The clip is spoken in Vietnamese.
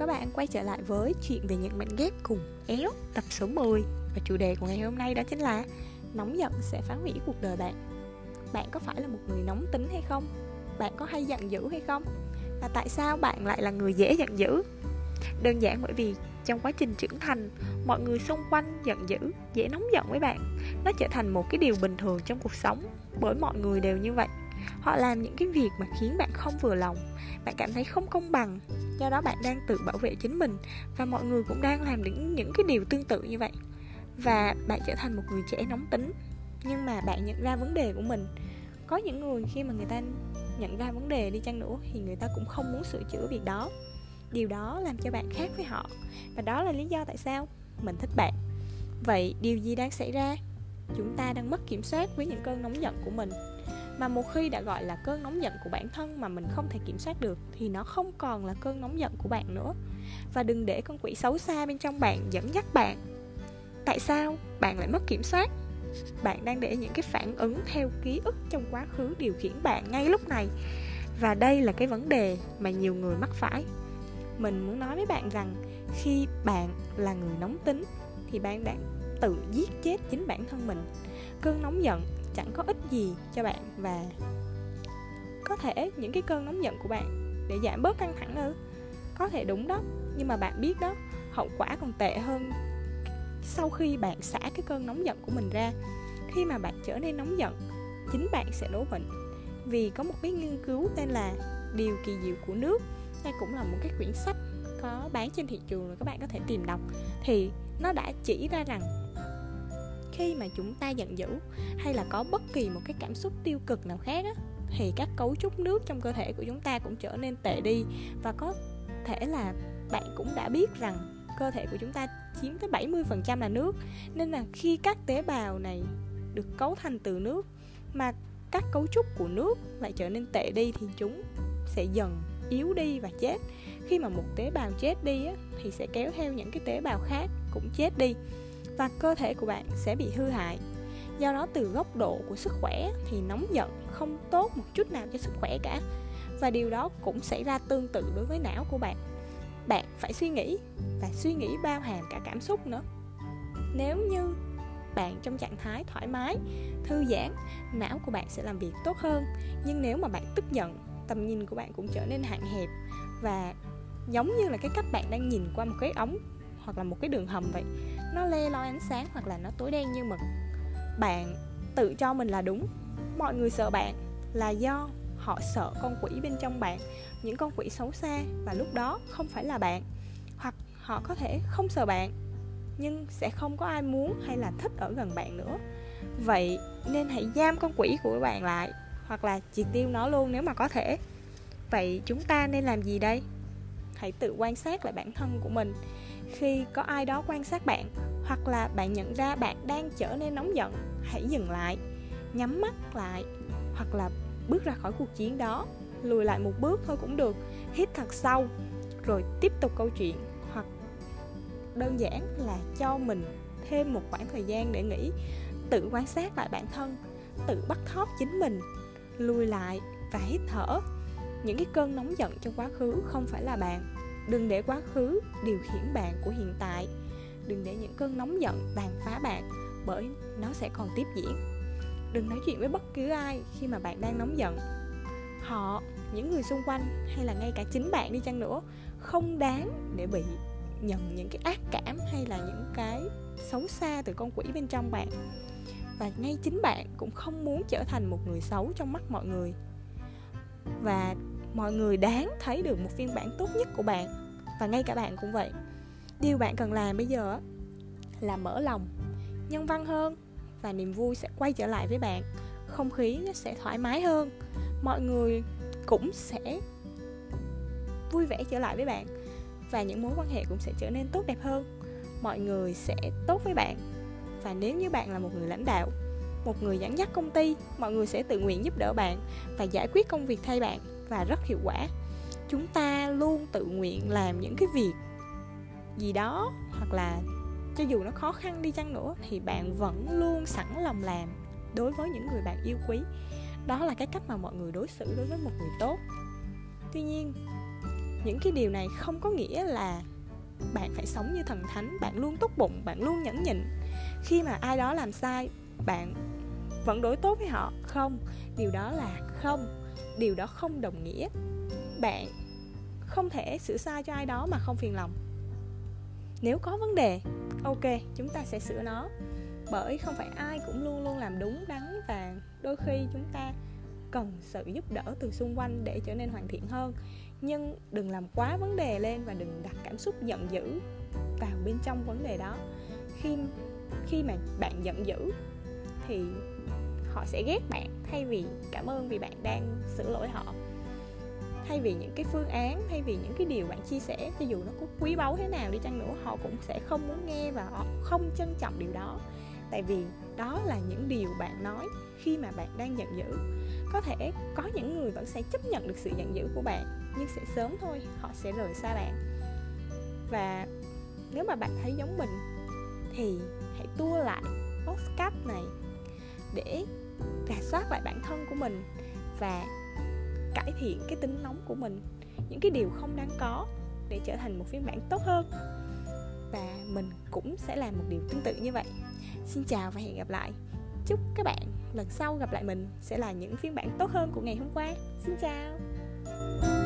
các bạn quay trở lại với chuyện về những mảnh ghép cùng éo tập số 10 Và chủ đề của ngày hôm nay đó chính là Nóng giận sẽ phá hủy cuộc đời bạn Bạn có phải là một người nóng tính hay không? Bạn có hay giận dữ hay không? Và tại sao bạn lại là người dễ giận dữ? Đơn giản bởi vì trong quá trình trưởng thành Mọi người xung quanh giận dữ, dễ nóng giận với bạn Nó trở thành một cái điều bình thường trong cuộc sống Bởi mọi người đều như vậy Họ làm những cái việc mà khiến bạn không vừa lòng Bạn cảm thấy không công bằng do đó bạn đang tự bảo vệ chính mình và mọi người cũng đang làm những những cái điều tương tự như vậy. Và bạn trở thành một người trẻ nóng tính, nhưng mà bạn nhận ra vấn đề của mình. Có những người khi mà người ta nhận ra vấn đề đi chăng nữa thì người ta cũng không muốn sửa chữa việc đó. Điều đó làm cho bạn khác với họ, và đó là lý do tại sao mình thích bạn. Vậy điều gì đang xảy ra? Chúng ta đang mất kiểm soát với những cơn nóng giận của mình mà một khi đã gọi là cơn nóng giận của bản thân mà mình không thể kiểm soát được, thì nó không còn là cơn nóng giận của bạn nữa. Và đừng để con quỷ xấu xa bên trong bạn dẫn dắt bạn. Tại sao bạn lại mất kiểm soát? Bạn đang để những cái phản ứng theo ký ức trong quá khứ điều khiển bạn ngay lúc này. Và đây là cái vấn đề mà nhiều người mắc phải. Mình muốn nói với bạn rằng, khi bạn là người nóng tính, thì bạn đang tự giết chết chính bản thân mình. Cơn nóng giận chẳng có ích gì cho bạn và có thể những cái cơn nóng giận của bạn để giảm bớt căng thẳng ư có thể đúng đó, nhưng mà bạn biết đó, hậu quả còn tệ hơn sau khi bạn xả cái cơn nóng giận của mình ra. Khi mà bạn trở nên nóng giận, chính bạn sẽ đổ bệnh. Vì có một cái nghiên cứu tên là điều kỳ diệu của nước, đây cũng là một cái quyển sách có bán trên thị trường rồi các bạn có thể tìm đọc. Thì nó đã chỉ ra rằng khi mà chúng ta giận dữ hay là có bất kỳ một cái cảm xúc tiêu cực nào khác á, thì các cấu trúc nước trong cơ thể của chúng ta cũng trở nên tệ đi. Và có thể là bạn cũng đã biết rằng cơ thể của chúng ta chiếm tới 70% là nước. Nên là khi các tế bào này được cấu thành từ nước mà các cấu trúc của nước lại trở nên tệ đi thì chúng sẽ dần yếu đi và chết. Khi mà một tế bào chết đi á, thì sẽ kéo theo những cái tế bào khác cũng chết đi và cơ thể của bạn sẽ bị hư hại. Do đó, từ góc độ của sức khỏe thì nóng giận không tốt một chút nào cho sức khỏe cả. Và điều đó cũng xảy ra tương tự đối với não của bạn. Bạn phải suy nghĩ và suy nghĩ bao hàm cả cảm xúc nữa. Nếu như bạn trong trạng thái thoải mái, thư giãn, não của bạn sẽ làm việc tốt hơn. Nhưng nếu mà bạn tức giận, tầm nhìn của bạn cũng trở nên hạn hẹp và giống như là cái cách bạn đang nhìn qua một cái ống hoặc là một cái đường hầm vậy nó le loi ánh sáng hoặc là nó tối đen như mực. Bạn tự cho mình là đúng. Mọi người sợ bạn là do họ sợ con quỷ bên trong bạn, những con quỷ xấu xa và lúc đó không phải là bạn. Hoặc họ có thể không sợ bạn, nhưng sẽ không có ai muốn hay là thích ở gần bạn nữa. Vậy nên hãy giam con quỷ của bạn lại hoặc là triệt tiêu nó luôn nếu mà có thể. Vậy chúng ta nên làm gì đây? Hãy tự quan sát lại bản thân của mình. Khi có ai đó quan sát bạn, hoặc là bạn nhận ra bạn đang trở nên nóng giận, hãy dừng lại, nhắm mắt lại, hoặc là bước ra khỏi cuộc chiến đó, lùi lại một bước thôi cũng được, hít thật sâu, rồi tiếp tục câu chuyện, hoặc đơn giản là cho mình thêm một khoảng thời gian để nghĩ, tự quan sát lại bản thân, tự bắt thóp chính mình, lùi lại và hít thở những cái cơn nóng giận trong quá khứ không phải là bạn. Đừng để quá khứ điều khiển bạn của hiện tại. Đừng để những cơn nóng giận tàn phá bạn, bởi nó sẽ còn tiếp diễn. Đừng nói chuyện với bất cứ ai khi mà bạn đang nóng giận. Họ, những người xung quanh hay là ngay cả chính bạn đi chăng nữa, không đáng để bị nhận những cái ác cảm hay là những cái xấu xa từ con quỷ bên trong bạn. Và ngay chính bạn cũng không muốn trở thành một người xấu trong mắt mọi người. Và mọi người đáng thấy được một phiên bản tốt nhất của bạn. Và ngay cả bạn cũng vậy. Điều bạn cần làm bây giờ là mở lòng, nhân văn hơn và niềm vui sẽ quay trở lại với bạn. Không khí nó sẽ thoải mái hơn. Mọi người cũng sẽ vui vẻ trở lại với bạn. Và những mối quan hệ cũng sẽ trở nên tốt đẹp hơn. Mọi người sẽ tốt với bạn. Và nếu như bạn là một người lãnh đạo, một người dẫn dắt công ty, mọi người sẽ tự nguyện giúp đỡ bạn và giải quyết công việc thay bạn và rất hiệu quả. Chúng ta luôn tự nguyện làm những cái việc gì đó hoặc là cho dù nó khó khăn đi chăng nữa thì bạn vẫn luôn sẵn lòng làm đối với những người bạn yêu quý. Đó là cái cách mà mọi người đối xử đối với một người tốt. Tuy nhiên, những cái điều này không có nghĩa là bạn phải sống như thần thánh, bạn luôn tốt bụng, bạn luôn nhẫn nhịn. Khi mà ai đó làm sai, bạn vẫn đối tốt với họ. Không, điều đó là không điều đó không đồng nghĩa. Bạn không thể sửa sai cho ai đó mà không phiền lòng. Nếu có vấn đề, ok, chúng ta sẽ sửa nó. Bởi không phải ai cũng luôn luôn làm đúng, đắn và đôi khi chúng ta cần sự giúp đỡ từ xung quanh để trở nên hoàn thiện hơn. Nhưng đừng làm quá vấn đề lên và đừng đặt cảm xúc giận dữ vào bên trong vấn đề đó. Khi khi mà bạn giận dữ thì họ sẽ ghét bạn thay vì cảm ơn vì bạn đang sửa lỗi họ. Thay vì những cái phương án, thay vì những cái điều bạn chia sẻ, cho dù nó có quý báu thế nào đi chăng nữa, họ cũng sẽ không muốn nghe và họ không trân trọng điều đó. Tại vì đó là những điều bạn nói khi mà bạn đang giận dữ. Có thể có những người vẫn sẽ chấp nhận được sự giận dữ của bạn, nhưng sẽ sớm thôi, họ sẽ rời xa bạn. Và nếu mà bạn thấy giống mình, thì hãy tua lại podcast này để rà soát lại bản thân của mình và cải thiện cái tính nóng của mình. Những cái điều không đáng có để trở thành một phiên bản tốt hơn. Và mình cũng sẽ làm một điều tương tự như vậy. Xin chào và hẹn gặp lại. Chúc các bạn lần sau gặp lại mình sẽ là những phiên bản tốt hơn của ngày hôm qua. Xin chào!